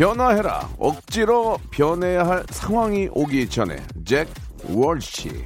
변화해라 억지로 변해야 할 상황이 오기 전에 잭 월시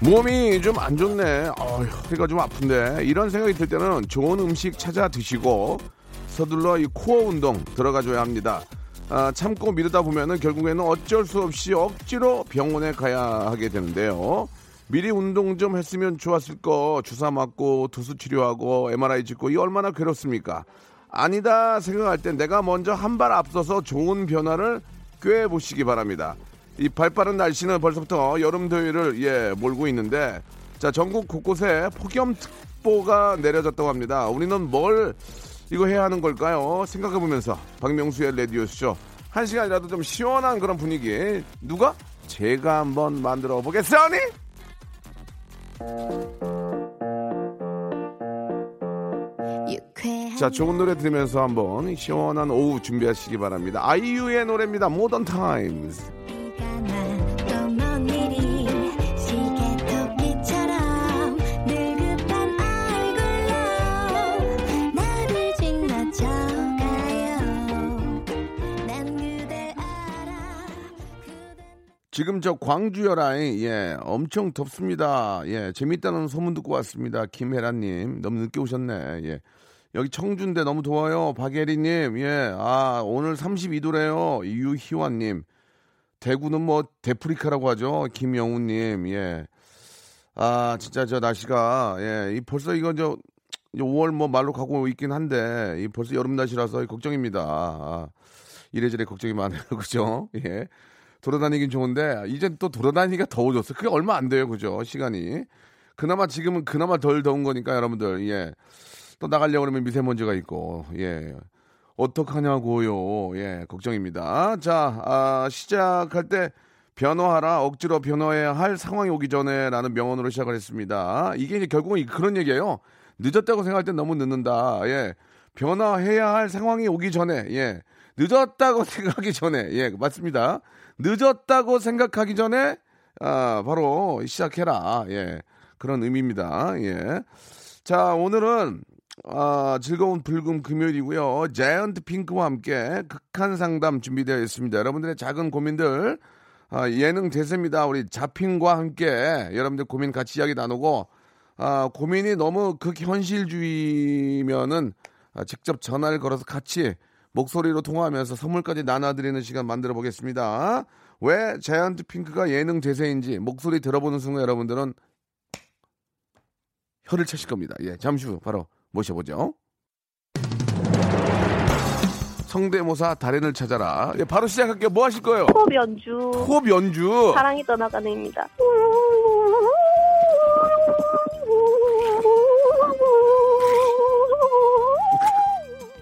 몸이 좀 안 좋네. 어휴, 허리가 좀 아픈데. 이런 생각이 들 때는 좋은 음식 찾아 드시고 서둘러 이 코어 운동 들어가줘야 합니다. 아, 참고 미루다 보면은 결국에는 어쩔 수 없이 억지로 병원에 가야 하게 되는데요. 미리 운동 좀 했으면 좋았을 거 주사 맞고 두수 치료하고 MRI 찍고 이 얼마나 괴롭습니까? 아니다 생각할 때 내가 먼저 한 발 앞서서 좋은 변화를 꾀해 보시기 바랍니다. 이 발빠른 날씨는 벌써부터 여름 더위를 예 몰고 있는데 자 전국 곳곳에 폭염특보가 내려졌다고 합니다. 우리는 뭘 이거 해야 하는 걸까요? 생각해 보면서 박명수의 라디오 쇼 한 시간이라도 좀 시원한 그런 분위기 누가 제가 한번 만들어 보겠사니? 자 좋은 노래 들으면서 한번 시원한 오후 준비하시기 바랍니다. 아이유의 노래입니다. 모던 타임즈. 지금 저 광주여라이 예 엄청 덥습니다. 예 재밌다는 소문 듣고 왔습니다. 김혜란님 너무 늦게 오셨네. 예 여기 청주인데 너무 더워요. 박예리님 예 아 오늘 32도래요. 유희환님 대구는 뭐 데프리카라고 하죠. 김영우님 예 아 진짜 저 날씨가 예 이 벌써 이거 저 5월 뭐 말로 가고 있긴 한데 이 벌써 여름 날씨라서 걱정입니다. 아, 이래저래 걱정이 많아요. 그죠? 예. 돌아다니긴 좋은데 이제 또 돌아다니기가 더워졌어. 그게 얼마 안 돼요, 그죠? 시간이. 그나마 지금은 그나마 덜 더운 거니까 여러분들 예. 또 나가려고 그러면 미세먼지가 있고 예. 어떡하냐고요. 예, 걱정입니다. 자, 아, 시작할 때 변화하라 억지로 변화해야 할 상황이 오기 전에라는 명언으로 시작을 했습니다. 이게 이제 결국은 그런 얘기예요. 늦었다고 생각할 땐 너무 늦는다. 예. 변화해야 할 상황이 오기 전에 예. 늦었다고 생각하기 전에 예, 맞습니다. 늦었다고 생각하기 전에 아, 바로 시작해라. 예. 그런 의미입니다. 예. 자, 오늘은 아, 즐거운 불금 금요일이고요. 자이언트 핑크와 함께 극한 상담 준비되어 있습니다. 여러분들의 작은 고민들 아, 예능 대세입니다. 우리 자핑과 함께 여러분들 고민 같이 이야기 나누고 아, 고민이 너무 극현실주의면은 아, 직접 전화를 걸어서 같이 목소리로 통화하면서 선물까지 나눠드리는 시간 만들어 보겠습니다. 왜 자이언트 핑크가 예능 대세인지 목소리 들어보는 순간 여러분들은 혀를 차실 겁니다. 예, 잠시 후 바로 모셔보죠. 성대모사 달인을 찾아라. 예, 바로 시작할게요. 뭐 하실 거예요? 호흡 연주. 호흡 연주. 사랑이 떠나가는입니다.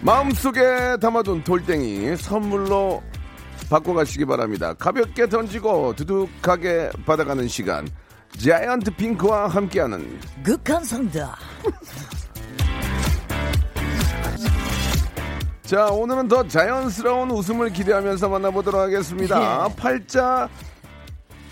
마음속에 담아둔 돌덩이 선물로 바꿔가시기 바랍니다. 가볍게 던지고 두둑하게 받아가는 시간. 자이언트 핑크와 함께하는 극한 상다. 자 오늘은 더 자연스러운 웃음을 기대하면서 만나보도록 하겠습니다. 예. 팔자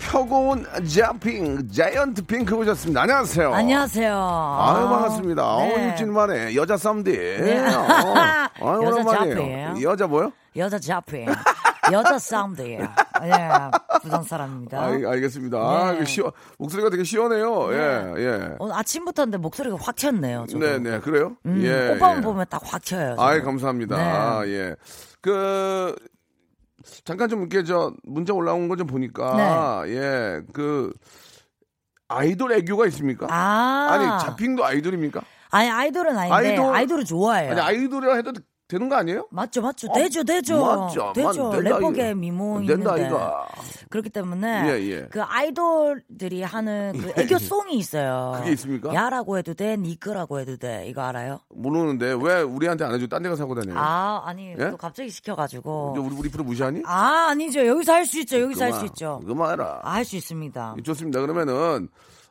펴고 온 자핑 자이언트 핑크 오셨습니다. 안녕하세요. 안녕하세요. 아유 반갑습니다. 네. 어 육진만에 여자 쌈디. 네. 어, 아유 여자. 자핑이에요? 여자 뭐요? 여자 자핑. 여자 사운드예요. 예, 부산 사람입니다. 아, 알겠습니다. 아, 네. 이거 시원, 목소리가 되게 시원해요. 예, 예. 오늘 아침부터인데 목소리가 확 튀었네요. 저도. 네, 네, 그래요? 음, 예. 오빠만 예. 보면 딱 확 튀어요. 저도. 아이, 감사합니다. 네. 아, 예. 그, 잠깐 좀 이렇게 저 문자 올라온 거 좀 보니까, 예, 그, 아이돌 애교가 있습니까? 아. 아니, 자핑도 아이돌입니까? 아니, 아이돌은 아닌데 아이돌- 아이돌, 을 좋아해요. 아니, 아이돌이라 해도 되는 거 아니에요? 맞죠, 맞죠. 어, 되죠, 되죠. 맞죠. 되죠. 만- 된다, 래퍼계. 미모 된다, 있는데. 이거. 그렇기 때문에 예, 예. 그 아이돌들이 하는 그 애교송이 있어요. 그게 있습니까? 야라고 해도 돼, 니끄라고 해도 돼. 이거 알아요? 모르는데, 왜 우리한테 안 해주고 딴 데 가서 하고 다녀요? 아, 아니 예? 또 갑자기 시켜가지고. 우리, 우리 프로 무시하니? 아, 아니죠. 여기서 할 수 있죠. 여기서 할 수 있죠. 그만해라. 아, 할 수 있습니다. 좋습니다. 그러면은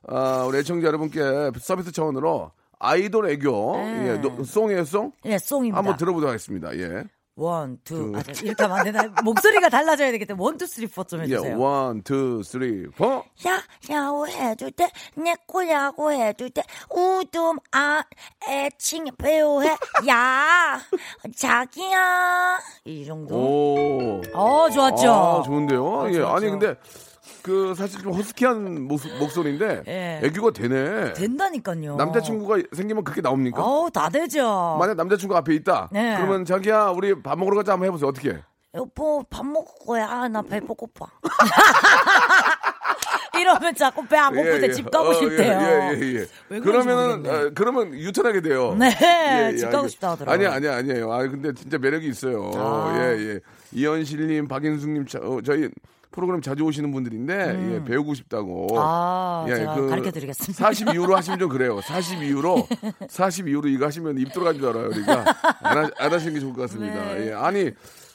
아, 우리 애청자 여러분께 서비스 차원으로 아이돌 애교 네. 예, 노- 송이에요 송 예, 송입니다. 한번 들어보도록 하겠습니다. 예, 원, 투. 두. 아, 저 이렇게 하면 안 되나? 목소리가 달라져야 때문에 원, 투, 쓰리, 포좀 예, 해주세요. 원, 투, 쓰리, 포. 야, 야호해줄 때, 내 꼬야고 해줄 때, 우둠, 아, 애칭, 배우해, 야, 자기야. 이 정도. 오, 어, 좋았죠? 아, 좋은데요. 어, 예, 좋았죠. 아니 근데 그 사실 좀 허스키한 목, 목소리인데 예. 애교가 되네. 된다니까요. 남자친구가 생기면 그게 나옵니까? 어우, 다 되죠. 만약 남자친구 앞에 있다. 네. 그러면 자기야 우리 밥 먹으러 가자 한번 해보세요. 어떻게? 여보, 밥 먹을 거야. 아, 나 배 고파. 이러면 자꾸 배 안 고플 때집 가고 어, 싶대요. 예, 예, 예, 예. 그러면은. 어, 그러면 유턴하게 돼요. 네, 예, 예, 집 가고 싶다 하더라고요. 아니야, 아니야, 아니에요. 아, 근데 진짜 매력이 있어요. 아. 예, 예. 이현실님, 박인숙님, 자- 어, 저희 프로그램 자주 오시는 분들인데 예, 배우고 싶다고. 음. 아, 예, 제가 그 가르쳐 드리겠습니다. 40 이후로 하시면 좀 그래요. 40 이후로 40 이후로 이거 하시면 입 돌아가는 줄 알아요. 그러니까 안, 하, 안 하시는 게 좋을 것 같습니다. 네. 예, 아니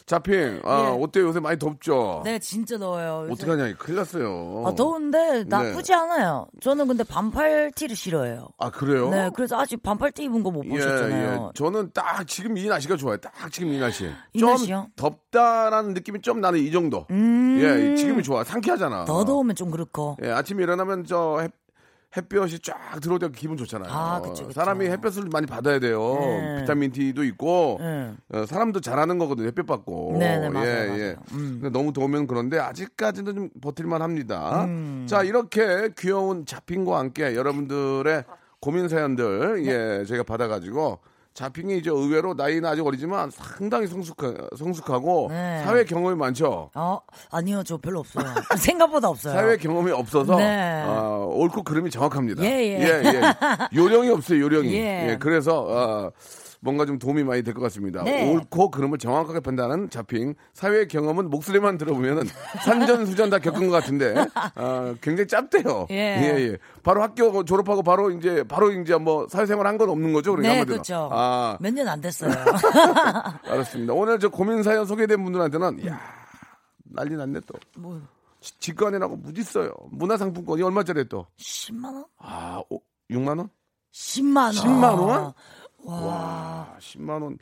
자핑, 아, 예. 어때요? 요새 많이 덥죠? 네, 진짜 더워요. 요새. 어떡하냐, 큰일 났어요. 아, 더운데 나쁘지 않아요. 저는 근데 반팔 티를 싫어해요. 아, 그래요? 네, 그래서 아직 반팔 티 입은 거못 예, 보셨잖아요. 예. 저는 딱 지금 이 날씨가 좋아요. 딱 지금 이 날씨. 이좀 날씨요? 덥다라는 느낌이 좀 나는 이 정도. 음. 예, 지금이 좋아. 상쾌하잖아. 더 더우면 좀 그렇고. 예, 아침에 일어나면 저 햇, 햇볕이 쫙때 기분 좋잖아요. 아, 그쵸, 그쵸. 사람이 햇볕을 많이 받아야 돼요. 네. 비타민 D도 있고 네. 어, 사람도 잘하는 거거든요. 햇볕 받고. 네, 네, 맞아요, 예, 맞아요. 예. 음. 근데 너무 더우면 그런데 아직까지는 좀 버틸만 합니다. 음. 자, 이렇게 귀여운 자핑과 함께 여러분들의 고민 사연들 예, 저희가 받아 가지고 자핑이 이제 의외로 나이는 아직 어리지만 상당히 성숙하, 성숙하고 네. 사회 경험이 많죠. 어, 아니요, 저 별로 없어요. 생각보다 없어요. 사회 경험이 없어서 네. 어, 옳고 그름이 정확합니다. 예, 예. 예. 요령이 없어요, 요령이. 예. 예, 그래서 어, 뭔가 좀 도움이 많이 될 것 같습니다. 네. 옳고 그름을 정확하게 판단하는 자핑. 사회 경험은 목소리만 들어보면은 산전수전 다 겪은 것 같은데 어, 굉장히 짧대요. 예. 예, 바로 학교 졸업하고 바로 이제 바로 이제 뭐 사회생활 한 건 없는 거죠, 그러니까 네. 그렇죠. 아, 몇 년 안 됐어요. 알았습니다. 오늘 저 고민 사연 소개된 분들한테는 야 난리 났네 또. 뭐, 지- 직관이라고 무지 써요. 문화상품권이 얼마짜리 또? 10만 원? 아, 오, 6만 원? 10만 원. 10만 원? 와. 아, 10만 원.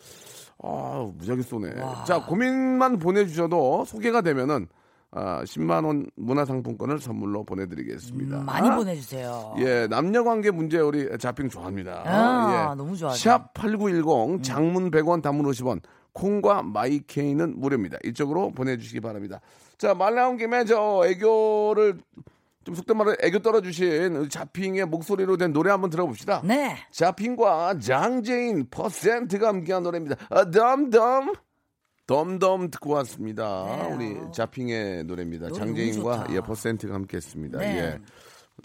아, 무지하게 쏘네. 자, 고민만 보내 주셔도 소개가 되면은 아, 10만 원 문화상품권을 선물로 보내드리겠습니다. 음, 많이 보내주세요. 예, 남녀 관계 문제 우리 자핑 좋아합니다. 아, 예. 너무 좋아하죠. 샵8910 장문 100원 단문 50원 콩과 마이케이는 무료입니다. 이쪽으로 보내주시기 바랍니다. 자, 말 나온 김에 저 애교를 좀 속된 말로 애교 떨어주신 자핑의 목소리로 된 노래 한번 들어봅시다. 네. 자핑과 장재인 퍼센트가 함께한 노래입니다. 아, 덤덤. 덤덤 듣고 왔습니다. 네. 우리 자핑의 노래입니다. 노래 장재인과. 예, 퍼센트가 함께했습니다. 네. 예.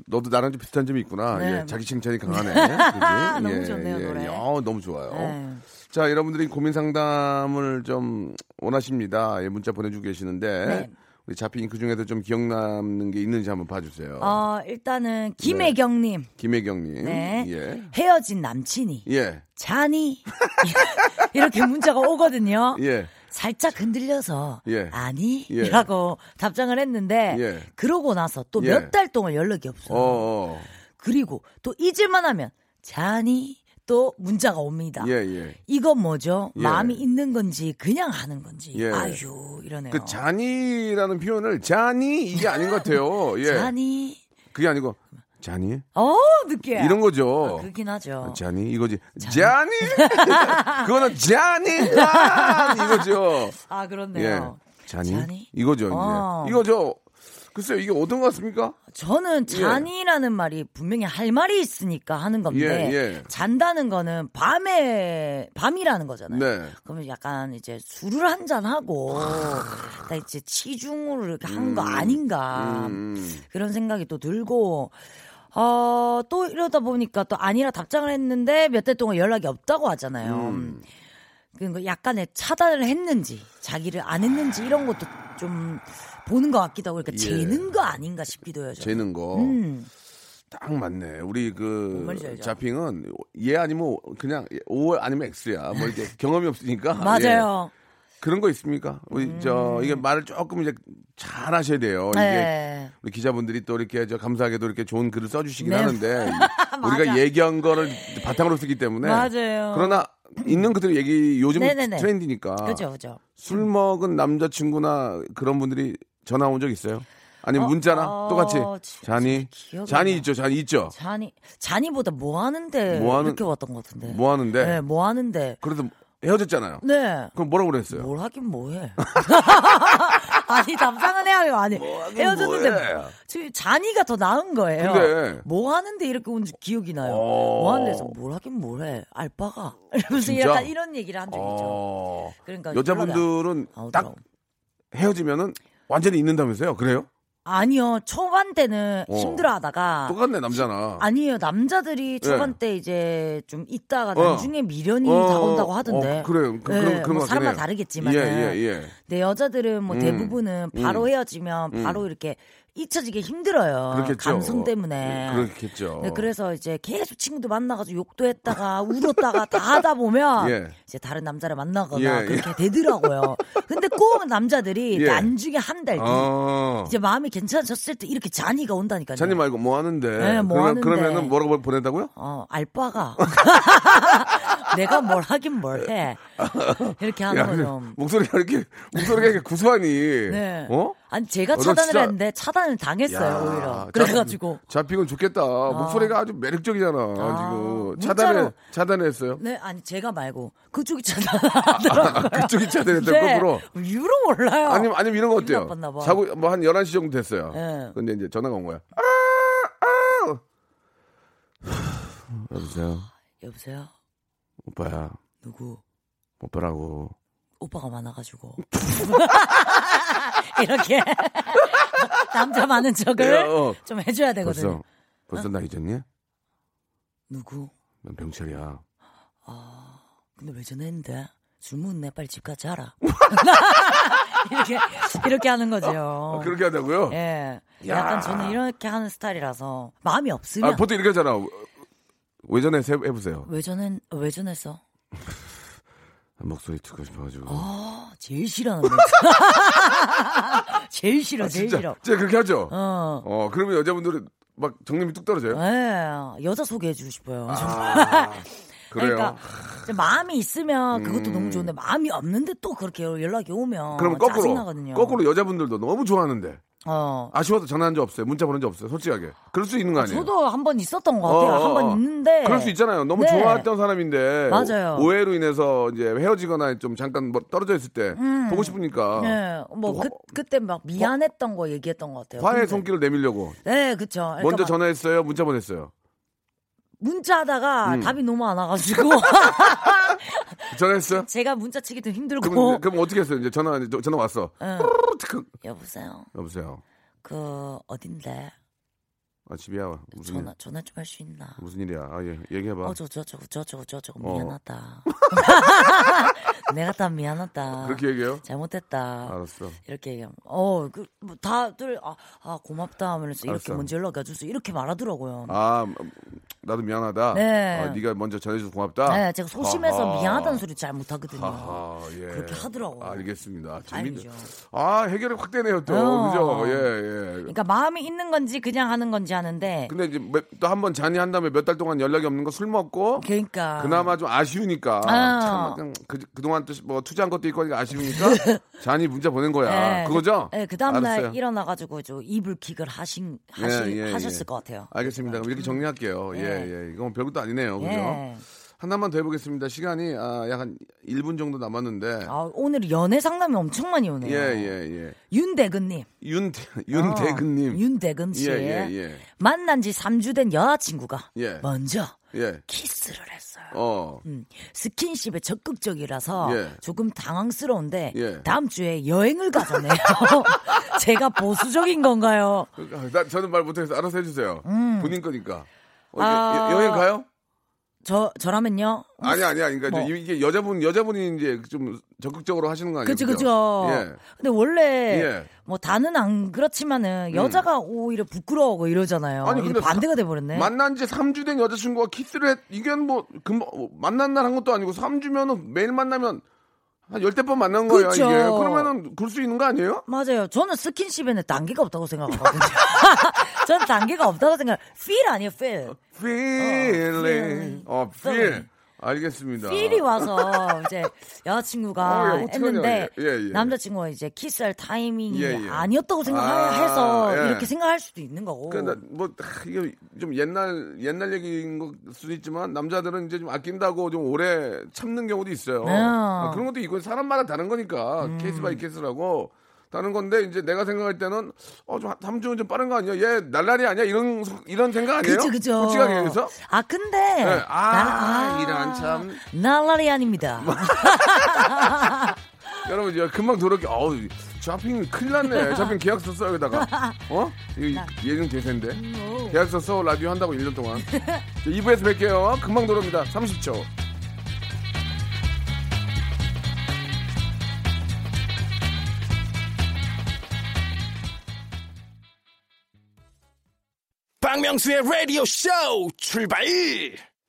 너도 나랑 좀 비슷한 점이 있구나. 네. 예, 자기 칭찬이 강하네. 그지? 너무 예, 좋네요, 예, 노래. 예. 어, 너무 좋아요. 네. 자, 여러분들이 고민 상담을 좀 원하십니다. 예, 문자 보내주고 계시는데 네. 우리 잡힌 그 중에서 좀 기억 남는 게 있는지 한번 봐주세요. 어, 일단은 김혜경님 김혜경님. 네. 예. 헤어진 남친이 예. 자니 이렇게 문자가 오거든요. 예. 살짝 흔들려서 예. 아니 예. 라고 답장을 했는데 예. 그러고 나서 또 예. 몇달 동안 연락이 없어요. 어, 어. 그리고 또 잊을만 하면 자니 또 문자가 옵니다. 예, 예. 이건 뭐죠? 예. 마음이 있는 건지 그냥 하는 건지 예. 아유 이러네요. 그 잔이라는 표현을 잔이 이게 아닌 것 같아요. 예. 자니 그게 아니고 잔이 어 느끼해. 이런 거죠. 아, 그렇긴 하죠. 잔이 이거지. 잔이 그거는 잔이 잔 이거죠. 아 예. 그렇네요. 잔이, 잔이? 이거죠. 이제. 어. 이거죠. 글쎄요 이게 어떤 것 같습니까? 저는 잔이라는 말이 분명히 할 말이 있으니까 하는 건데 예, 예. 잔다는 거는 밤에 밤이라는 거잖아요. 네. 그러면 약간 이제 술을 한 잔 하고 나 이제 치중으로 이렇게 한거 아닌가 음. 그런 생각이 또 들고 어, 또 이러다 보니까 또 아니라 답장을 했는데 몇달 동안 연락이 없다고 하잖아요. 음. 그러니까 약간의 차단을 했는지 자기를 안 했는지 이런 것도 좀 보는 것 같기도 하고 그러니까 예. 재는 거 아닌가 싶기도 해요. 저는. 재는 거. 음. 딱 맞네. 우리 그? 자핑은 얘 아니면 그냥 O 아니면 X야. 뭐 이렇게 경험이 없으니까. 예. 맞아요. 음. 그런 거 있습니까? 우리 저 이게 말을 조금 이제 잘 하셔야 돼요. 이게 네. 우리 기자분들이 또 이렇게 저 감사하게도 이렇게 좋은 글을 써주시긴 네. 하는데. 우리가 얘기한 거를 바탕으로 쓰기 때문에 맞아요. 그러나 있는 그대로 얘기 요즘 네네네. 트렌디니까 그죠, 그죠. 술 먹은 남자친구나 그런 분들이 전화 온 적 있어요? 아니면 문자나 어, 똑같이 잔이 잔이. 있죠, 잔이 있죠. 잔이 잔이보다 뭐 하는데 뭐 하는- 이렇게 왔던 것 같은데. 뭐 하는데 네, 뭐 하는데. 그래도 헤어졌잖아요. 네. 그럼 뭐라고 그랬어요? 뭘 하긴 뭐해. 아니 답장은 해야요. 아니 하긴 헤어졌는데 뭐해. 뭐- 지금 잔이가 더 나은 거예요. 근데- 뭐 하는데 이렇게 온 기억이 나요. 어. 뭐 하는데서 뭘 하긴 뭐해. 알바가. 이러면서 진짜? 약간 이런 얘기를 한 적이 있죠. 어, 그러니까 여자분들은 딱. 헤어지면은 완전히 잊는다면서요? 그래요? 아니요 초반 때는 어. 힘들어하다가 똑같네 남자나. 아니에요 남자들이 초반 때 이제 좀 있다가 어. 나중에 미련이 어, 다온다고 하던데. 어, 그래요. 그, 네, 그런 뭐 사람마다. 다르겠지만 예, 예, 예. 네, 여자들은 뭐 음. 대부분은 바로 음. 헤어지면 음. 바로 이렇게 잊혀지기 힘들어요. 그렇겠죠. 감성 때문에. 그렇겠죠. 네, 그래서 이제 계속 친구들 만나가지고 욕도 했다가 울었다가 다 하다 보면 예. 이제 다른 남자를 만나거나 예, 그렇게 되더라고요. 근데 꼭 남자들이 예. 나중에 한 달뒤 어. 이제 마음이 괜찮아졌을 때 이렇게 잔이가 온다니까요. 자님 말고 뭐 하는데? 네, 뭐 그러면, 하는데. 그러면은 뭐라고 보낸다고요? 어, 알바가. 내가 뭘 하긴 뭘 해. 이렇게 하는 거죠. 목소리가 이렇게 목소리가 이렇게 구수하니. 네. 어? 아니, 제가 어, 너 차단을 진짜- 했는데 차단을 당했어요, 야, 오히려. 자- 그래가지고. 잡히건 좋겠다. 목소리가 아주 매력적이잖아. 지금 차단해 문자로- 차단했어요. 네, 아니, 제가 말고. 그쪽이 차단하더라고요. 그쪽이 차단했다 네. 거꾸로. 이유로 몰라요. 아니면 아니면 이런 거 어때요? 자고 뭐 한 11시 정도 됐어요. 네. 근데 이제 전화가 온 거야. 아, 아. 여보세요. 여보세요? 오빠야. 누구? 오빠라고. 오빠가 많아가지고. 이렇게. 남자 많은 척을 야, 어. 좀 해줘야 되거든요. 벌써 벌써 나 잊었니? 누구? 난 병철이야. 근데 왜 전화했는데? 술 먹네 빨리 집 가자 하라. 이렇게 이렇게 하는 거죠. 아, 그렇게 하자고요? 예. 야. 약간 저는 이렇게 하는 스타일이라서 마음이 없으면 아, 보통 이렇게 하잖아. 외전에 해보세요. 왜 전엔 왜 전했어? 목소리 듣고 싶어가지고. 아 제일 싫어하는. 제일 싫어, 아, 제일 싫어. 진짜 그렇게 하죠? 어. 어, 그러면 여자분들은 막 정림이 뚝 떨어져요? 예, 여자 소개해주고 싶어요. 아, 그래요? 그러니까 마음이 있으면 그것도 음. 너무 좋은데 마음이 없는데 또 그렇게 연락이 오면 그러면 거꾸로, 짜증나거든요. 거꾸로 여자분들도 너무 좋아하는데. 어. 아쉬워서 전화한 적 없어요. 문자 보낸 적 없어요. 솔직하게. 그럴 수 있는 거 아니에요? 저도 한 번 있었던 것 같아요. 어, 어, 한번 어. 있는데. 그럴 수 있잖아요. 너무 네. 좋아했던 사람인데 맞아요. 오- 오해로 인해서 이제 헤어지거나 좀 잠깐 뭐 떨어져 있을 때 음. 보고 싶으니까 네, 뭐또 그, 그때 막 미안했던 거 얘기했던 것 같아요. 화해 근데- 손길을 내밀려고 네, 그쵸. 그러니까 먼저 막 전화했어요. 문자 보냈어요. 문자하다가 음. 답이 너무 안 와가지고 전화했어요? 제가 문자 치기도 힘들고. 그럼, 그럼 어떻게 했어요? 이제 전화 전화 왔어. 응. 그- 여보세요. 여보세요. 그 어딘데? 아, 집이야. 무슨 전화 일, 전화 좀 할 수 있나? 무슨 일이야? 아, 예. 얘기해봐. 어, 저, 저, 저, 저, 저, 저, 저거 어. 미안하다. 내가 다 미안하다. 그렇게 얘기해요? 잘못했다. 알았어. 이렇게 얘기하면, 어, 그, 뭐, 다들, 아, 아, 고맙다 하면서 이렇게 알았어. 먼저 연락해줘서 이렇게 말하더라고요. 아, 음, 나도 미안하다. 네. 아, 네가 먼저 전해줘서 고맙다. 네, 제가 소심해서 하하. 미안하다는 소리 잘 못하거든요. 하하, 예. 그렇게 하더라고요. 알겠습니다. 재밌네. 아, 해결이 확 되네요, 또. 어. 그죠? 예, 예. 그러니까 마음이 있는 건지 그냥 하는 건지 하는데, 근데 이제 또 한 번 잔이 한 다음에 몇 달 동안 연락이 없는 거 술 먹고 그러니까. 그나마 좀 아쉬우니까 아. 참 그, 그동안 또 뭐 투자한 것도 있고 하니까 아쉬우니까 잔이 문자 보낸 거야. 네, 그거죠? 그, 네, 그 다음날. 일어나가지고 좀 이불킥을 하신, 하시, 예, 예, 하셨을 예. 것 같아요. 알겠습니다. 그럼 이렇게 정리할게요. 예, 예. 예. 이건 별것도 아니네요. 그죠? 예. 하나만 더 해보겠습니다. 시간이 아, 약한 1분 정도 남았는데. 아, 오늘 연애 상담이 엄청 많이 오네요. 예, 예, 예. 윤대근님. 윤, 윤대근님. 어, 윤대근 씨. 예, 예, 예. 만난 지 3주 된 여자친구가 예. 먼저 예. 키스를 했어요. 어. 음, 스킨십에 적극적이라서 예. 조금 당황스러운데 예. 다음 주에 여행을 가자네요. 제가 보수적인 건가요? 그러니까 나, 저는 말 못해서 알아서 해주세요. 본인 거니까. 어, 음. 아. 여, 여행 가요? 저 저라면요. 아니 아니 아니 그러니까 뭐. 이게 여자분 여자분이 이제 좀 적극적으로 하시는 거 아니에요? 그죠 그죠. 예. 근데 원래 예. 뭐 다는 안 그렇지만은 여자가 오히려 부끄러워하고 이러잖아요. 아니, 근데 반대가 돼 버렸네. 만난 지 3주 된 여자친구가 키스를 했, 이게 뭐, 금방, 만난 날 한 것도 아니고 3주면은 매일 만나면 한 열대 번 만난 거야, 그쵸. 이게. 그러면은 그럴 수 있는 거 아니에요? 맞아요. 저는 스킨십에는 단계가 없다고 생각하거든요. 저는 단계가 없다고 생각. feel 아니에요, feel. feeling. 어, feel. feeling. 알겠습니다. feel이 와서 이제 여자친구가 어, 야, 어떡하냐. 했는데 예, 예. 남자친구가 이제 키스할 타이밍이 예, 예. 아니었다고 아, 생각해서 예. 이렇게 생각할 수도 있는 거고. 그러니까 뭐 하, 이게 좀 옛날 옛날 얘기인 걸 수도 있지만 남자들은 이제 좀 아낀다고 좀 오래 참는 경우도 있어요. 네. 아, 그런 것도 있고 사람마다 다른 거니까 음. case by case라고 다른 건데 이제 내가 생각할 때는 어좀 3주는 좀 빠른 거 아니야? 얘 날라리 아니야? 이런 소- 이런 생각 아니에요? 그죠, 그죠. 솔직하게 얘기해서 아, 근데. 네. 아, 나- 이런 참. 날라리 아닙니다. 여러분 이제 금방 들어올게. 어우 쇼핑 큰일 났네. 쇼핑 계약서 써 여기다가. 어? 예능 대세인데. 음, 계약서 써 라디오 한다고 1년 동안. 2부에서 뵐게요. 금방 들어옵니다. 30초. 박명수의 라디오 쇼 출발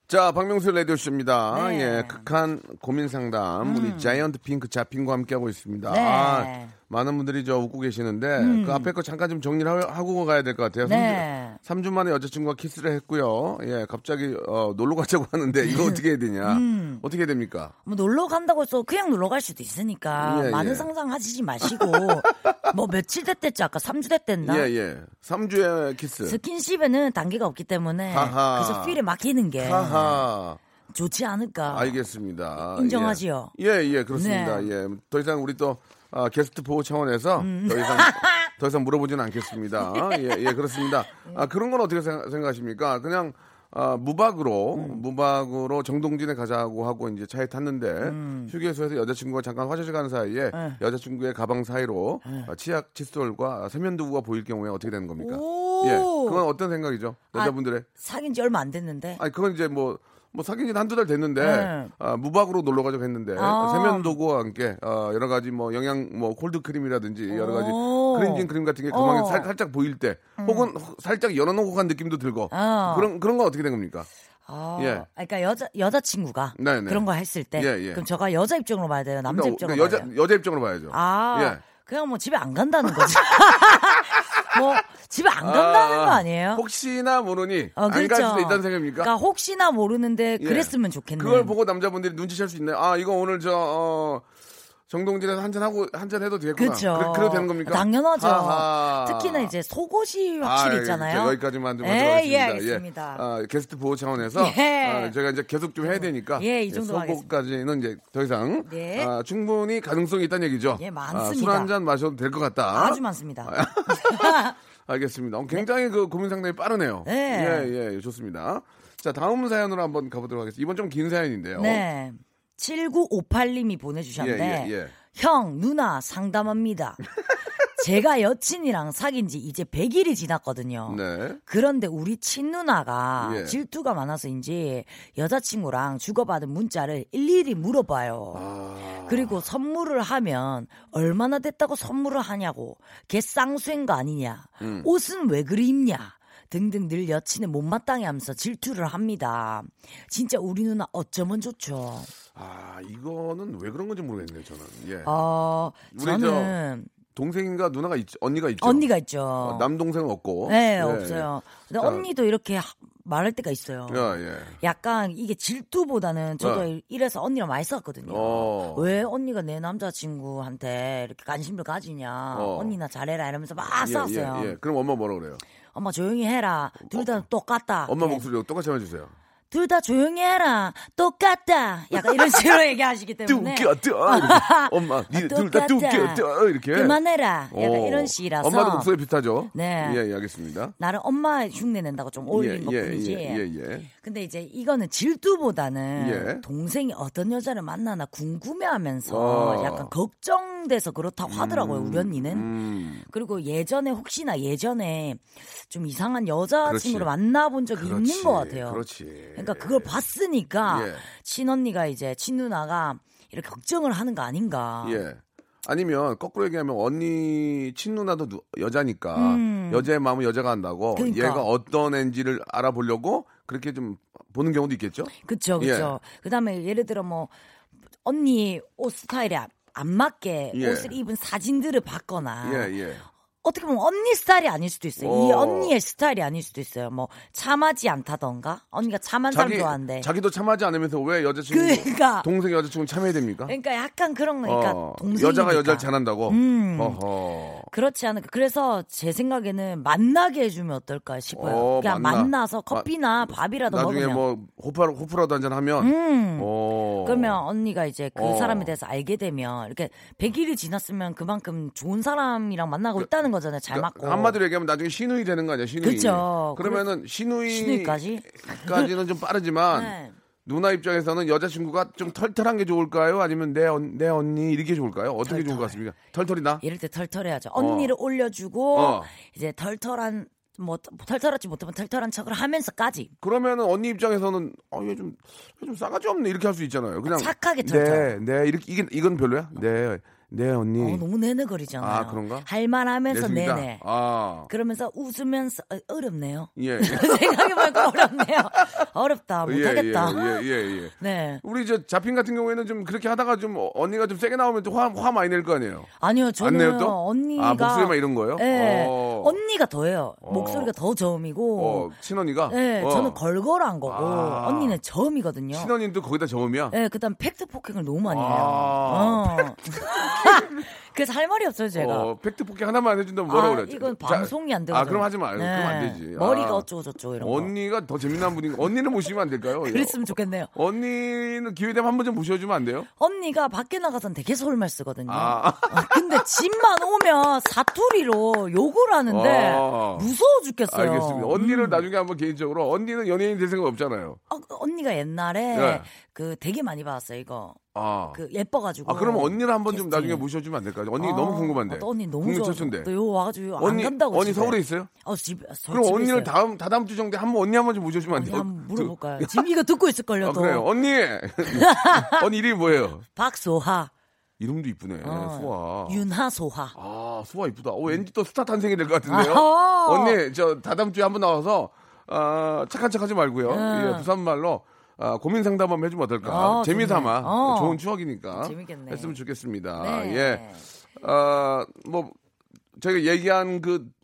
자, 박명수 라디오 쇼입니다. 네. 예, 극한 고민 상담. 우리 자이언트 핑크 자핑과 함께하고 있습니다. 네. 아, 많은 분들이 저 웃고 계시는데, 그 앞에 거 잠깐 좀 정리를 하- 하고 가야 될 것 같아요. 네. 3주, 3주 만에 여자친구가 키스를 했고요. 예, 갑자기, 어, 놀러 가자고 하는데, 이거 어떻게 해야 되냐. 음. 어떻게 해야 됩니까? 뭐 놀러 간다고 해서 그냥 놀러 갈 수도 있으니까 예, 많은 예. 상상하시지 마시고 뭐 며칠 됐댔지 아까 3주 됐댔나? 예, 예. 3주의 키스. 스킨십에는 단계가 없기 때문에 하하. 그래서 feel에 맡기는 게 하하. 좋지 않을까. 알겠습니다. 인정하지요? 예, 예, 예, 그렇습니다. 네. 예. 더 이상 우리 또 아, 게스트 보호 차원에서 음. 더 이상 더 이상 물어보지는 않겠습니다. 예, 예, 그렇습니다. 아, 그런 건 어떻게 생각, 생각하십니까? 그냥 아, 무박으로 음. 무박으로 정동진에 가자고 하고 이제 차에 탔는데 음. 휴게소에서 여자친구가 잠깐 화장실 가는 사이에 네. 여자친구의 가방 사이로 아, 치약 칫솔과 세면도구가 보일 경우에 어떻게 되는 겁니까? 오. 예, 그건 어떤 생각이죠? 여자분들의 사귄 지 얼마 안 됐는데. 아니 그건 이제 뭐. 뭐 사귄 지 한두 달 됐는데 네. 아, 무박으로 놀러 가자고 했는데 아. 세면도구와 함께 어, 여러 가지 뭐 영양 뭐 콜드 크림이라든지 여러 가지 오. 클렌징 크림 같은 게 가방에 어. 살, 살짝 보일 때 혹은 혹- 살짝 열어놓고 간 느낌도 들고 아. 그런 그런 건 어떻게 된 겁니까? 아, 예. 그러니까 여자 여자 친구가 네, 네. 그런 거 했을 때 예, 예. 그럼 저가 여자 입장으로 봐야 돼요, 남자 그러니까 입장으로 여자 봐야 돼요. 여자 입장으로 봐야죠. 아, 예. 그냥 뭐 집에 안 간다는 거지. 뭐 집에 안 간다는 아, 거 아니에요? 혹시나 모르니 어, 안갈 그렇죠. 수도 있다는 생각입니까? 그러니까 혹시나 모르는데 예. 그랬으면 좋겠네. 그걸 보고 남자분들이 눈치챌 수 있나요? 아 이거 오늘 저 어, 정동진에서 한잔 하고 한 잔 해도 되겠구나. 그렇죠. 그래, 그래 도 되는 겁니까? 당연하죠. 하하. 특히나 이제 속옷이 확실히 아, 있잖아요. 자, 여기까지만 좀 예, 예, 하겠습니다. 알겠습니다. 아, 게스트 보호 차원에서 예. 아, 제가 이제 계속 좀 해야 되니까 예, 이 정도 속옷까지는 이제 더 이상 네. 아, 충분히 가능성이 있다는 얘기죠. 예, 아, 많습니다. 술 한 잔 마셔도 될 것 같다. 아주 많습니다. 알겠습니다. 어, 굉장히 그 고민 상당히 빠르네요. 네. 예, 예, 좋습니다. 자, 다음 사연으로 한번 가보도록 하겠습니다. 이번 좀 긴 사연인데요. 네. 7958님이 보내주셨는데 예, 예, 예. 형 누나 상담합니다. 제가 여친이랑 사귄 지 이제 100일이 지났거든요. 네. 그런데 우리 친누나가 예. 질투가 많아서인지 여자친구랑 주고받은 문자를 일일이 물어봐요. 아. 그리고 선물을 하면 얼마나 됐다고 선물을 하냐고 걔 쌍수인 거 아니냐 음. 옷은 왜 그리 입냐 등등 늘 여친의 못마땅해 하면서 질투를 합니다. 진짜 우리 누나 어쩌면 좋죠. 아, 이거는 왜 그런 건지 모르겠네요, 저는. 예. 어, 저는 동생인가 누나가 있, 언니가 있죠. 언니가 있죠. 어, 남동생은 없고. 네, 예, 없어요. 근데 자. 언니도 이렇게 하- 말할 때가 있어요. 예, 예. 약간 이게 질투보다는 저도 어. 이래서 언니랑 많이 싸웠거든요. 어. 왜 언니가 내 남자친구한테 이렇게 관심을 가지냐. 어. 언니 나 잘해라 이러면서 막 예, 싸웠어요. 예, 예. 그럼 엄마 뭐라 그래요? 엄마 조용히 해라. 둘 다 똑같다. 엄마 예. 목소리 똑같이 해주세요. 둘 다 조용히 해라. 똑같다. 약간 이런 식으로 얘기하시기 때문에. 뚝깨다 이렇게. 엄마, 둘다. 뚝깨다 이렇게. 그만해라. 약간 어. 이런 식이라서. 엄마도 목소리 비슷하죠? 네. 예, 예, 알겠습니다. 나를 엄마 흉내 낸다고 좀 어울리는 예, 것 뿐이지. 예, 예, 예. 근데 이제 이거는 질투보다는 예. 동생이 어떤 여자를 만나나 궁금해하면서 어. 약간 걱정돼서 그렇다고 하더라고요 우리 언니는. 음, 그리고 예전에 혹시나 예전에 좀 이상한 여자친구를. 만나본 적이 그렇지. 있는 것 같아요. 그렇지. 그러니까 그걸 봤으니까 예. 친언니가 이제 친누나가 이렇게 걱정을 하는 거 아닌가. 예. 아니면 거꾸로 얘기하면 언니 친누나도 누- 여자니까 음. 여자의 마음은 여자가 한다고 그러니까. 얘가 어떤 애인지를 알아보려고 그렇게 좀 보는 경우도 있겠죠? 그쵸, 그쵸. 그 다음에 예를 들어 뭐, 언니 옷 스타일에 안- 안 맞게 예. 옷을 입은 사진들을 봤거나. 예, 예. 어떻게 보면 언니 스타일이 아닐 수도 있어요. 이 어. 언니의 스타일이 아닐 수도 있어요. 뭐, 참하지 않다던가? 언니가 참한 사람 좋아하는데. 자기도 참하지 않으면서 왜 여자친구 그러니까. 동생 여자친구 참해야 됩니까? 그러니까 약간 그런 거니까 어, 동생이니까. 여자가 여자를 잘한다고. 음. 어허. 그렇지 않을까. 그래서 제 생각에는 만나게 해주면 어떨까 싶어요. 어, 그냥 만나. 만나서 커피나 밥이라도 나중에 먹으면. 뭐 호파 호프라도 한잔 하면. 음. 어. 그러면 언니가 이제 그 어. 사람에 대해서 알게 되면 이렇게 100일이 지났으면 그만큼 좋은 사람이랑 만나고 있다는 거잖아요. 잘 그러니까 맞고. 한마디로 얘기하면 나중에 신우이 되는 거 아니야, 신우이. 그쵸. 그러면은 신우이. 신우이까지? 까지는 좀 빠르지만. 네. 누나 입장에서는 여자친구가 좀 털털한 게 좋을까요? 아니면 내, 언, 내 언니 이렇게 좋을까요? 어떻게 좋을 것 같습니까? 털털이나? 이럴 때 털털해야죠. 언니를 올려주고 어. 이제 털털한 뭐 털털하지 못하면 털털한 척을 하면서까지 그러면은 언니 입장에서는 어, 얘 좀, 얘좀 싸가지 없네 이렇게 할 수 있잖아요. 그냥 착하게 네, 털털. 네 이렇게 이게 이건 별로야? 네, 네 언니. 어, 너무 내내거리잖아요. 아, 그런가? 할만하면서. 내내. 아, 그러면서 웃으면서 어, 어렵네요. 예, 생각해보니까 어렵네요. 어렵다. 예, 못하겠다. 예, 예, 예, 예. 네. 우리 저 잡힌 같은 경우에는 좀 그렇게 하다가 좀 어, 언니가 좀 세게 나오면 또화화 많이 낼 거 아니에요. 아니요, 저는? 언니가 아, 목소리만 이런 거예요? 네, 어. 언니가 더해요. 어. 목소리가 더 저음이고. 어, 친언니가? 네, 어. 저는 걸걸한 거고 아. 언니는 저음이거든요. 친언니도 거기다 저음이야? 네, 그다음 팩트 폭행을 너무 많이 해요. 아. 어. time. 그래서 할 말이 없어요, 제가. 어, 팩트 폭행 하나만 해준다면 뭐라 아, 그래? 이건 자, 방송이 안 되거든요. 아, 그럼 하지 마요. 그럼 안 되지. 머리가 아. 어쩌고 저쩌고 이런 거. 언니가 더 재미난 분인 언니를 모시면 안 될까요? 그랬으면 좋겠네요. 언니는 기회 되면 한 번 좀 모셔주면 안 돼요? 언니가 밖에 나가선 되게 서울말 쓰거든요. 아. 어, 근데 집만 오면 사투리로 욕을 하는데 아. 무서워 죽겠어요. 알겠습니다. 언니를 음. 나중에 한번 개인적으로 언니는 연예인 될 생각 없잖아요. 어, 언니가 옛날에 네. 그 되게 많이 봤어요 이거. 아. 그 예뻐가지고. 아, 그러면 언니를 한번 좀. 나중에 모셔주면 안 될까요? 언니 아, 너무 궁금한데. 또 언니 너무 국민 좋아. 최초인데. 또요 와가지고 언니, 안 간다고. 언니 집에. 서울에 있어요? 어, 집, 저 그럼 집에 언니를 있어요. 다음, 다다음 주 정도에 한번 언니 한 번 좀 모셔주면 안 돼요? 한번 물어볼까요? 지금 이거 듣고 있을 걸요 아, 또. 그래요. 언니! 언니 이름이 뭐예요? 박소하, 이름도 이쁘네. 어, 수아. 윤하 소하. 아, 수아 이쁘다. 오, 왠지 또 스타 탄생이 될 것 같은데요? 아하. 언니, 저, 다다음 주에 한번 나와서, 아, 착한 척 하지 말고요. 음. 예, 부산 말로, 아, 고민 상담 한번 해주면 어떨까. 아, 재미삼아. 어. 좋은 추억이니까. 재밌겠네. 했으면 좋겠습니다. 네. 예. 아, 뭐, 저희가 얘기한 그, 와-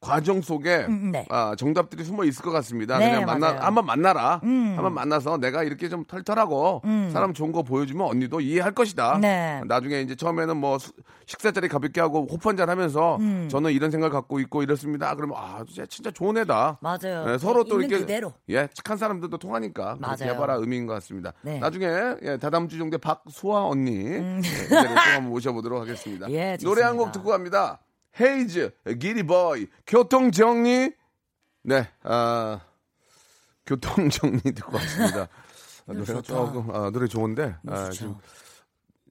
과정 속에 음, 네. 아, 정답들이 숨어 있을 것 같습니다. 네, 그냥 만나 맞아요. 한번 만나라. 음. 한번 만나서 내가 이렇게 좀 털털하고 음. 사람 좋은 거 보여주면 언니도 이해할 것이다. 네. 나중에 이제 처음에는 뭐 수- 식사 자리 가볍게 하고 호프 한잔 하면서 음. 저는 이런 생각 갖고 있고 이렇습니다. 그러면 아 진짜 좋은 애다. 맞아요. 네, 서로 또 이렇게 그대로. 예 착한 사람들도 통하니까 맞아요. 해봐라 의미인 것 같습니다. 네. 나중에 예, 다다음 주 정도에 박수아 언니 음. 예, 또 한번 모셔보도록 하겠습니다. 예, 노래 한 곡. 듣고 갑니다. 헤이즈 기리보이 교통 정리 네 아, 교통 정리 듣고 왔습니다. 아, 노래가. 조금 아, 노래 좋은데 아. 지금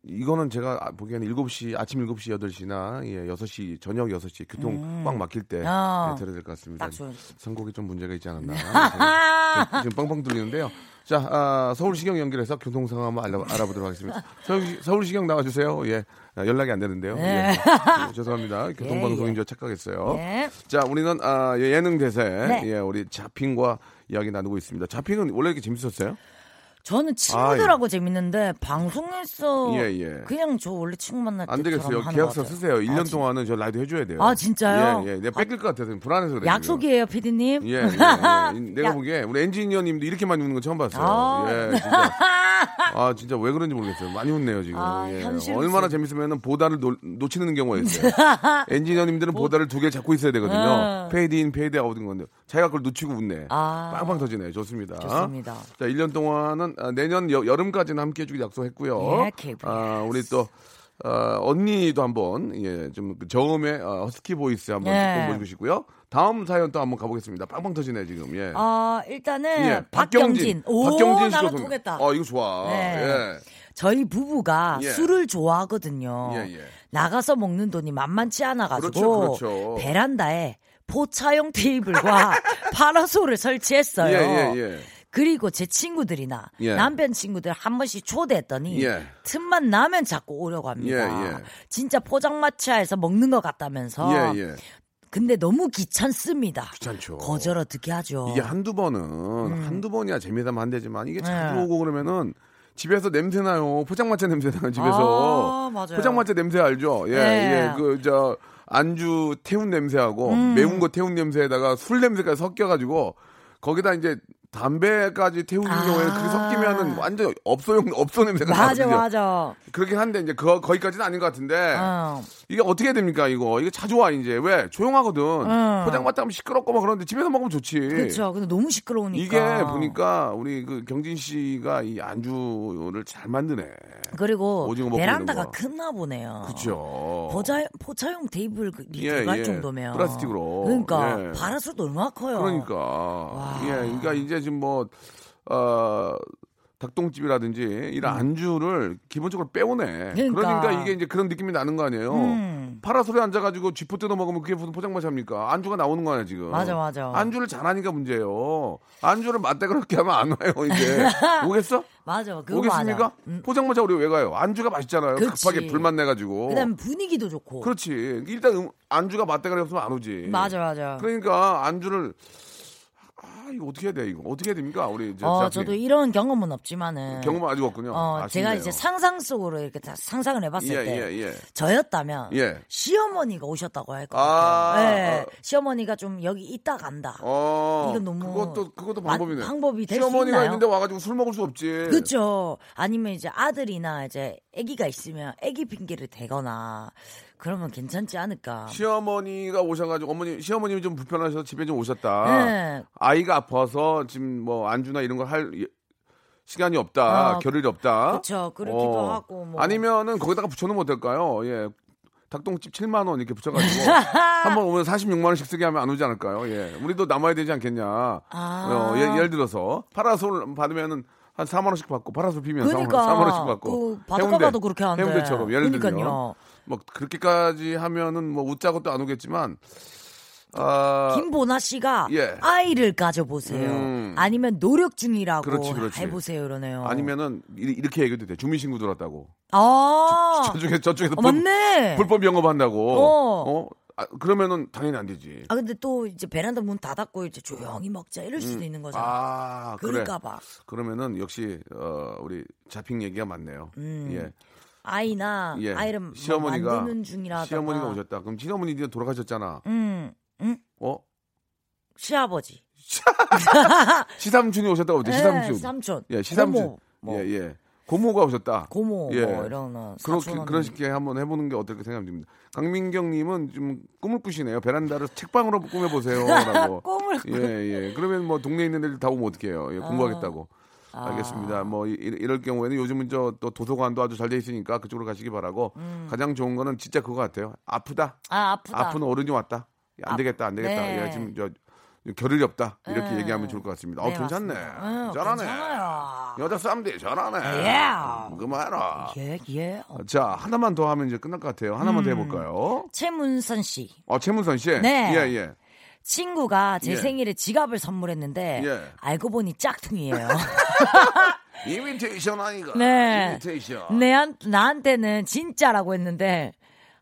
이거는 제가 보기에는 7시, 아침 7시, 8시나 예, 6시, 저녁 6시 교통 꽉 막힐 때 어. 네, 들어야 될 것 같습니다. 선곡이 좀 문제가 있지 않았나. 지금, 지금 뻥뻥 뚫리는데요. 자, 아, 서울시경 연결해서 교통 상황 한번 알아, 알아보도록 하겠습니다. 서울, 서울시경 나와주세요. 예. 아, 연락이 안 되는데요. 네. 예. 죄송합니다. 교통방송인 줄 착각했어요. 네. 자, 우리는 아, 예, 예능 대세. 네. 예, 우리 자핑과 이야기 나누고 있습니다. 자핑은 원래 이렇게 재밌었어요? 저는 친구들하고 재밌는데 방송에서 예, 예. 그냥 저 원래 친구 만날 때 안 되겠어요. 계약서. 쓰세요. 1년 아, 진- 동안은 저 라디오 해줘야 돼요. 아, 진짜요? 예, 예. 내가 뺏길 것 같아서 불안해서 그래요. 약속이에요, 피디님. 예, 예, 예. 내가 야. 보기에 우리 엔지니어님도 이렇게 많이 웃는 거 처음 봤어요. 아. 예, 진짜. 아, 진짜 왜 그런지 모르겠어요. 많이 웃네요, 지금. 아, 예. 얼마나 진- 재밌으면 보다를 놓, 놓치는 경우가 있어요. 엔지니어님들은 보다를 두 개 잡고 있어야 되거든요. 어. 페이드인, 페이드 아웃인 건데. 자기가 그걸 놓치고 웃네. 아. 빵빵 터지네. 좋습니다. 좋습니다. 자, 1년 동안은 아, 내년 여, 여름까지는 함께 해주기로 약속했고요. 예. 아, 우리 또 어, 언니도 한번 예, 좀그 저음의 어, husky voice 한번 예. 좀 보여주고 싶고요. 다음 사연 또 한번 가보겠습니다. 빵빵 터지네 지금. 예. 아, 일단은 예, 박경진. 오, 박경진 나랑 통했다. 어, 이거 좋아. 네. 저희 부부가 예. 술을 좋아하거든요. 예, 예. 나가서 먹는 돈이 만만치 않아가지고 그렇죠, 그렇죠. 베란다에 포차용 테이블과 파라솔을 설치했어요. 그리고 제 친구들이나 예. 남편 친구들 한 번씩 초대했더니 예. 틈만 나면 자꾸 오려고 합니다. 예, 예. 진짜 포장마차에서 먹는 것 같다면서. 예, 예. 근데 너무 귀찮습니다. 귀찮죠. 거절 어떻게 하죠? 이게 한두 번은 한두 번이야 재미나면 안 되지만 이게 자주 음. 네. 오고 그러면은 집에서 냄새 나요. 포장마차 냄새 나요. 집에서. 아, 맞아요. 포장마차 냄새 알죠? 예, 네. 예. 그 저 안주 태운 냄새하고 음. 매운 거 태운 냄새에다가 술 냄새까지 섞여 가지고 거기다 이제 담배까지 태우는 아. 경우에는 그게 섞이면은 완전 업소용 업소 냄새가 맞아, 나거든요. 맞아. 그렇긴 한데 이제 그 거기까지는 아닌 것 같은데 어. 이게 어떻게 됩니까 이거 이게 자주 와 이제 왜 조용하거든 음. 포장마차 하면 시끄럽고 막 그런데 집에서 먹으면 좋지 그렇죠. 근데 너무 시끄러우니까. 이게 보니까 우리 그 경진 씨가 이 안주를 잘 만드네 그리고 베란다가. 크나 보네요. 그죠 포차, 포차용 테이블이 예, 들어갈 예. 정도면 플라스틱으로. 그러니까 예. 바라수도 얼마나 커요. 그러니까 예 그러니까 이제 지금 뭐 어 닭똥집이라든지 이런 안주를 기본적으로 빼오네. 음. 그러니까. 그러니까 이게 이제 그런 느낌이 나는 거 아니에요. 음. 파라솔에 앉아가지고 쥐포 뜯어 먹으면 그게 무슨 포장마차입니까? 안주가 나오는 거 아니야 지금. 맞아, 맞아. 안주를 잘하니까 문제예요. 안주를 맞대그렇게 하면 안 와요 이제. 오겠어? 맞아. 오겠습니까? 맞아. 음. 포장마차 우리 왜 가요? 안주가 맛있잖아요. 그치. 급하게 불만 내가지고. 그다음에 분위기도 좋고. 그렇지. 일단 음- 안주가 맞대가리 없으면 안 오지. 맞아, 맞아. 그러니까 안주를 아 이거 어떻게 해야 돼 이거 어떻게 해야 됩니까 우리 저, 어. 저도 이런 경험은 없지만은 경험 아직 없군요. 어, 제가 아쉽네요. 이제 상상 속으로 이렇게 다 상상을 해봤을 예, 때 예, 예. 저였다면 예. 시어머니가 오셨다고 할것 아, 같아요. 예. 아. 시어머니가 좀 여기 있다 간다. 어, 이건 너무 그것도 그것도 마- 방법이네. 방법이 될수 시어머니가? 있는데 와가지고 술 먹을 수 없지. 그렇죠. 아니면 이제 아들이나 이제 아기가 있으면 아기 핑계를 대거나 그러면 괜찮지 않을까. 시어머니가 오셔가지고 어머니 시어머님이 좀 불편하셔서 집에 좀 오셨다. 네. 아이가 아파서 지금 뭐 안주나 이런 걸 할 시간이 없다, 어, 겨를이 없다. 그쵸. 그렇기도 하고 뭐. 아니면은 거기다가 붙여놓으면 어떨까요? 예. 닭똥집 7만 원 이렇게 붙여가지고 한 번 오면 46만 원씩 쓰게 하면 안 오지 않을까요? 예, 우리도 남아야 되지 않겠냐? 아. 어, 예, 예를 들어서 파라솔 받으면은 한 4만 원씩 받고 파라솔 피면 그러니까 4만 원씩 받고 그 바닷가 가도 그렇게 하는데. 해운대처럼 예를 들면 그러니까요. 뭐 그렇게까지 하면은 뭐 웃자고 또 안 오겠지만 아 김보나 씨가 예. 아이를 가져보세요. 음. 아니면 노력 중이라고 그렇지, 그렇지. 해보세요. 이러네요. 아니면은 이- 이렇게 얘기도 돼 주민 신고 들어왔다고 아, 저쪽에 저쪽에서 어, 불, 맞네. 불 법 영업한다고 어. 어? 아, 그러면은 당연히 안 되지. 아 근데 또 이제 베란다 문 닫았고 이제 조용히 먹자 이럴 수도 있는 거잖아. 아, 그래. 그럴까봐 그러면은 역시 어, 우리 자핑 얘기가 맞네요. 음. 예. 아이나 예. 아이를 뭐 시어머니가 만드는 중이라던가. 시어머니가 오셨다. 그럼 시어머니 이제 돌아가셨잖아. 음, 음, 어? 시아버지. 시삼촌이 오셨다고 그랬죠. 네, 시삼촌. 삼촌. 예, 시삼촌. 고모, 뭐. 예, 예. 고모가 오셨다. 고모 예. 뭐 이런 그렇게 그렇게 한번 해보는 게 어떨까 생각됩니다. 강민경님은 좀 꿈을 꾸시네요. 베란다를 책방으로 꾸며 보세요라고. 꿈을 예, 예. 그러면 뭐 동네 에 있는 애들 다 오면 어떡해요. 예, 공부하겠다고. 아. 알겠습니다. 뭐 이, 이럴 경우에는 요즘은 저 또 도서관도 아주 잘 돼 있으니까 그쪽으로 가시기 바라고. 가장 좋은 거는 진짜 그거 같아요. 아프다. 아 아프다. 아픈 어른이 왔다. 안 아, 되겠다, 안 되겠다. 네. 예, 지금 저 겨를이 없다 이렇게 네. 얘기하면 좋을 것 같습니다. 어 네, 괜찮네. 맞습니다. 응, 잘하네. 괜찮아요. 여자 쌈디 잘하네. 예. 그만해라. 예, 예. 어, 자 하나만 더 하면 이제 끝날 것 같아요. 하나만 더 해볼까요? 최문선 씨. 어 최문선 씨. 네. 예 예. 친구가 제 예. 생일에 지갑을 선물했는데 예. 알고 보니 짝퉁이에요. 이미테이션 아니가. 네. 이미테이션. 내 나한테는 진짜라고 했는데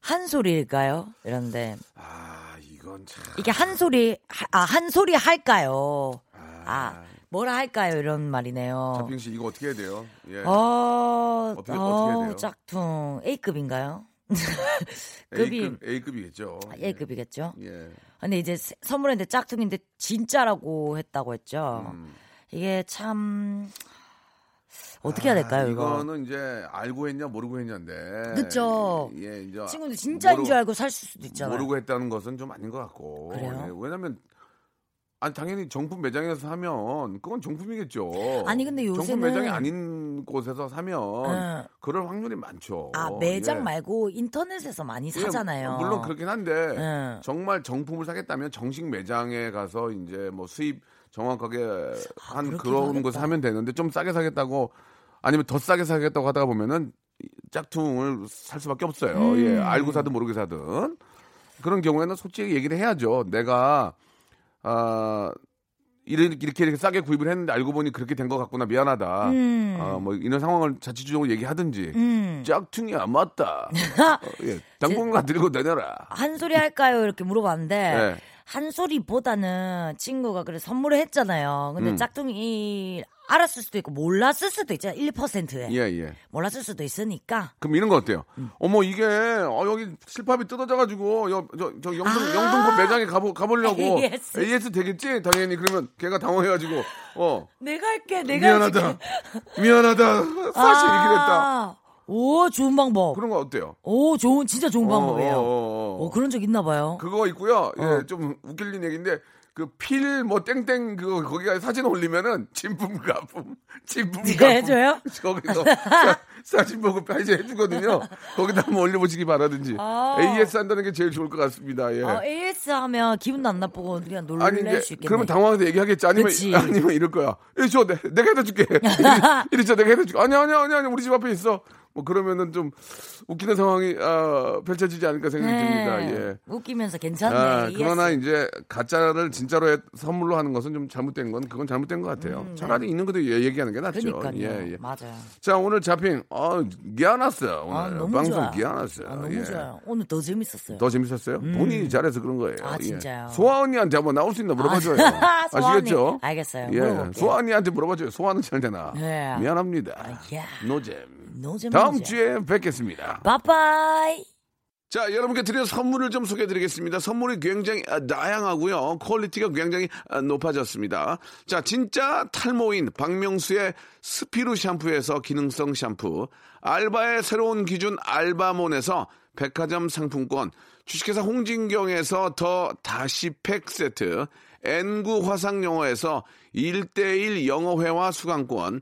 한 소리일까요? 이런데 아 이건 참. 이게 한 소리 아한 소리 할까요? 아 뭐라 할까요? 이런 말이네요. 자핑 씨 이거 어떻게 해야 돼요? 예. 어, 어떻게- 어, 어떻게 해야 돼요? 짝퉁 A급인가요? 급이 A급 A급이겠죠. A급이겠죠. 예. 근데 이제 세- 선물했는데 짝퉁인데 진짜라고 했다고 했죠. 음. 이게 참 어떻게 해야 될까요, 아, 이거? 이거는 이제 알고 했냐 모르고 했냐인데. 그쵸. 예, 이제 친구들 진짜인 모르- 줄 알고 살 수도 있잖아요. 모르고 했다는 것은 좀 아닌 것 같고. 그래요? 예, 왜냐면 아니 당연히 정품 매장에서 사면 그건 정품이겠죠. 아니, 근데 정품 요새는- 매장이 아닌 곳에서 사면 응. 그럴 확률이 많죠. 아 매장 예. 말고 인터넷에서 많이 예, 사잖아요. 물론 그렇긴 한데 응. 정말 정품을 사겠다면 정식 매장에 가서 이제 뭐 수입 정확하게 한 아, 그렇기도 그런. 곳을 하면 되는데 좀 싸게 사겠다고 아니면 더 싸게 사겠다고 하다가 보면은 이 짝퉁을 살 수밖에 없어요. 음. 예, 알고 사든 모르게 사든 그런 경우에는 솔직히 얘기를 해야죠. 내가 아 이렇게 이렇게, 이렇게 싸게 구입을 했는데 알고 보니 그렇게 된 것 같구나 미안하다. 음. 아, 뭐 이런 상황을 자칫적으로 얘기하든지 음. 짝퉁이야 맞다. 어, 예, 당분간 들고 다녀라. 한 소리 할까요? 이렇게 물어봤는데 네. 한 소리보다는 친구가 그래 선물을 했잖아요. 근데 음. 짝퉁이 알았을 수도 있고 몰랐을 수도 있잖아요. 1%에 예, 예. 몰랐을 수도 있으니까 그럼 이런 거 어때요? 음. 어머 이게 어, 여기 실밥이 뜯어져 가지고 여, 저, 저 영등 아. 영등포 매장에 가보 가보려고 AS. AS 되겠지 당연히 그러면 걔가 당황해 가지고 어 내가 할게 내가 미안하다 해줄게. 미안하다 사실 아. 이렇게 됐다 오 좋은 방법. 그런 거 어때요? 오 좋은 진짜 좋은 방법이에요. 어, 오, 어, 어, 어. 그런 적 있나 봐요. 그거 있고요. 예, 어. 좀 웃길린 얘기인데 그 필 뭐 땡땡 그거 거기가 사진 올리면은 진품 가품 진품 네, 가품 해줘요? 거기서 사, 사진 보고 이제 해주거든요. 거기다 한번 올려보시기 바라든지 아. AS 한다는 게 제일 좋을 것 같습니다. 예. 어, AS 하면 기분도 안 나쁘고 그냥 놀랄 아니 이제 수 있겠네. 그러면 당황해서 얘기하겠지 아니면 그치. 아니면 이럴 거야. 이리 줘, 내, 내가 해다 줄게. 이리 줘, 내가 해다 줄게. 아니 아니 아니 아니 우리 집 앞에 있어. 뭐 그러면은 좀 웃기는 상황이 아, 펼쳐지지 않을까 생각이 듭니다. 예. 웃기면서 괜찮네. 아. 그러나 이제 가짜를 진짜로 해- 선물로 하는 것은 좀 잘못된 건 그건 잘못된 것 같아요. 차라리 있는 것도 얘- 얘기하는 게 낫죠. 음, 네. 그러니까요. 예, 예. 맞아요. 자 오늘 잡힌 어 기안았어요 오늘 아, 너무 방송 좋아요. 기안았어요. 아, 너무 예. 좋아요. 오늘 더 재밌었어요. 더 재밌었어요? 본인이 잘해서 그런 거예요. 아, 예. 진짜요? 소아 언니한테 한번 나올 수 있나 물어봐줘요. 아, 소아 언니. 아시겠죠? 알겠어요. 예. 물어볼게요. 소아 언니한테 물어봐줘요. 소아는 잘 되나? 예. 미안합니다. 아, 야. 노잼. 노잼 다음 노잼. 주에 뵙겠습니다. 빠빠이. 자, 여러분께 드릴 선물을 좀 소개해 드리겠습니다. 선물이 굉장히 아, 다양하고요. 퀄리티가 굉장히 아, 높아졌습니다. 자, 진짜 탈모인 박명수의 스피루 샴푸에서 기능성 샴푸, 알바의 새로운 기준 알바몬에서 백화점 상품권, 주식회사 홍진경에서 더 다시 팩 세트, N구 화상영어에서 1대1 영어회화 수강권,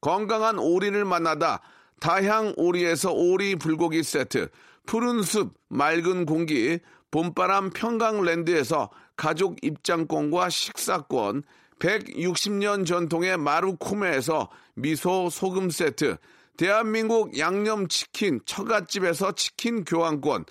건강한 오리를 만나다 다향 오리에서 오리 불고기 세트, 푸른 숲 맑은 공기, 봄바람 평강랜드에서 가족 입장권과 식사권, 160년 전통의 마루코메에서 미소 소금 세트, 대한민국 양념치킨 처갓집에서 치킨 교환권,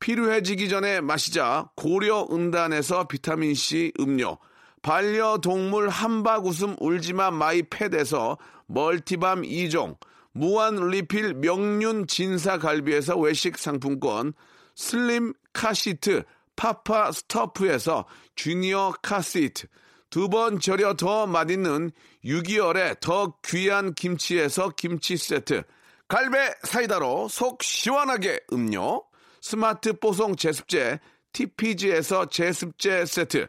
피로해지기 전에 마시자 고려 은단에서 비타민C 음료, 반려동물 함박 웃음 울지마 마이 팻에서 멀티밤 2종, 무한 리필 명륜 진사 갈비에서 외식 상품권, 슬림 카시트 파파 스토프에서 주니어 카시트, 두 번 절여 더 맛있는 6개월의 더 귀한 김치에서 김치 세트, 갈배 사이다로 속 시원하게 음료, 스마트 뽀송 제습제 TPG에서 제습제 세트,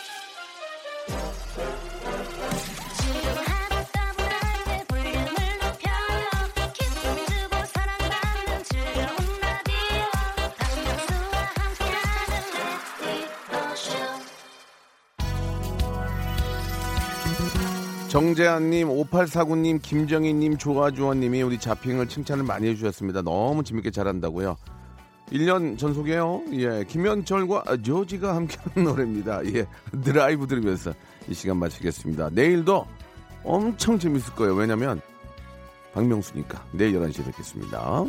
정재한님, 5849님, 김정희님, 조아주원님이 우리 자핑을 칭찬을 많이 해주셨습니다. 너무 재밌게 잘한다고요. 1년 전속이에요. 예, 김현철과 조지가 함께하는 노래입니다. 예, 드라이브 들으면서 이 시간 마치겠습니다. 내일도 엄청 재밌을 거예요. 왜냐면 박명수니까 내일 11시에 뵙겠습니다.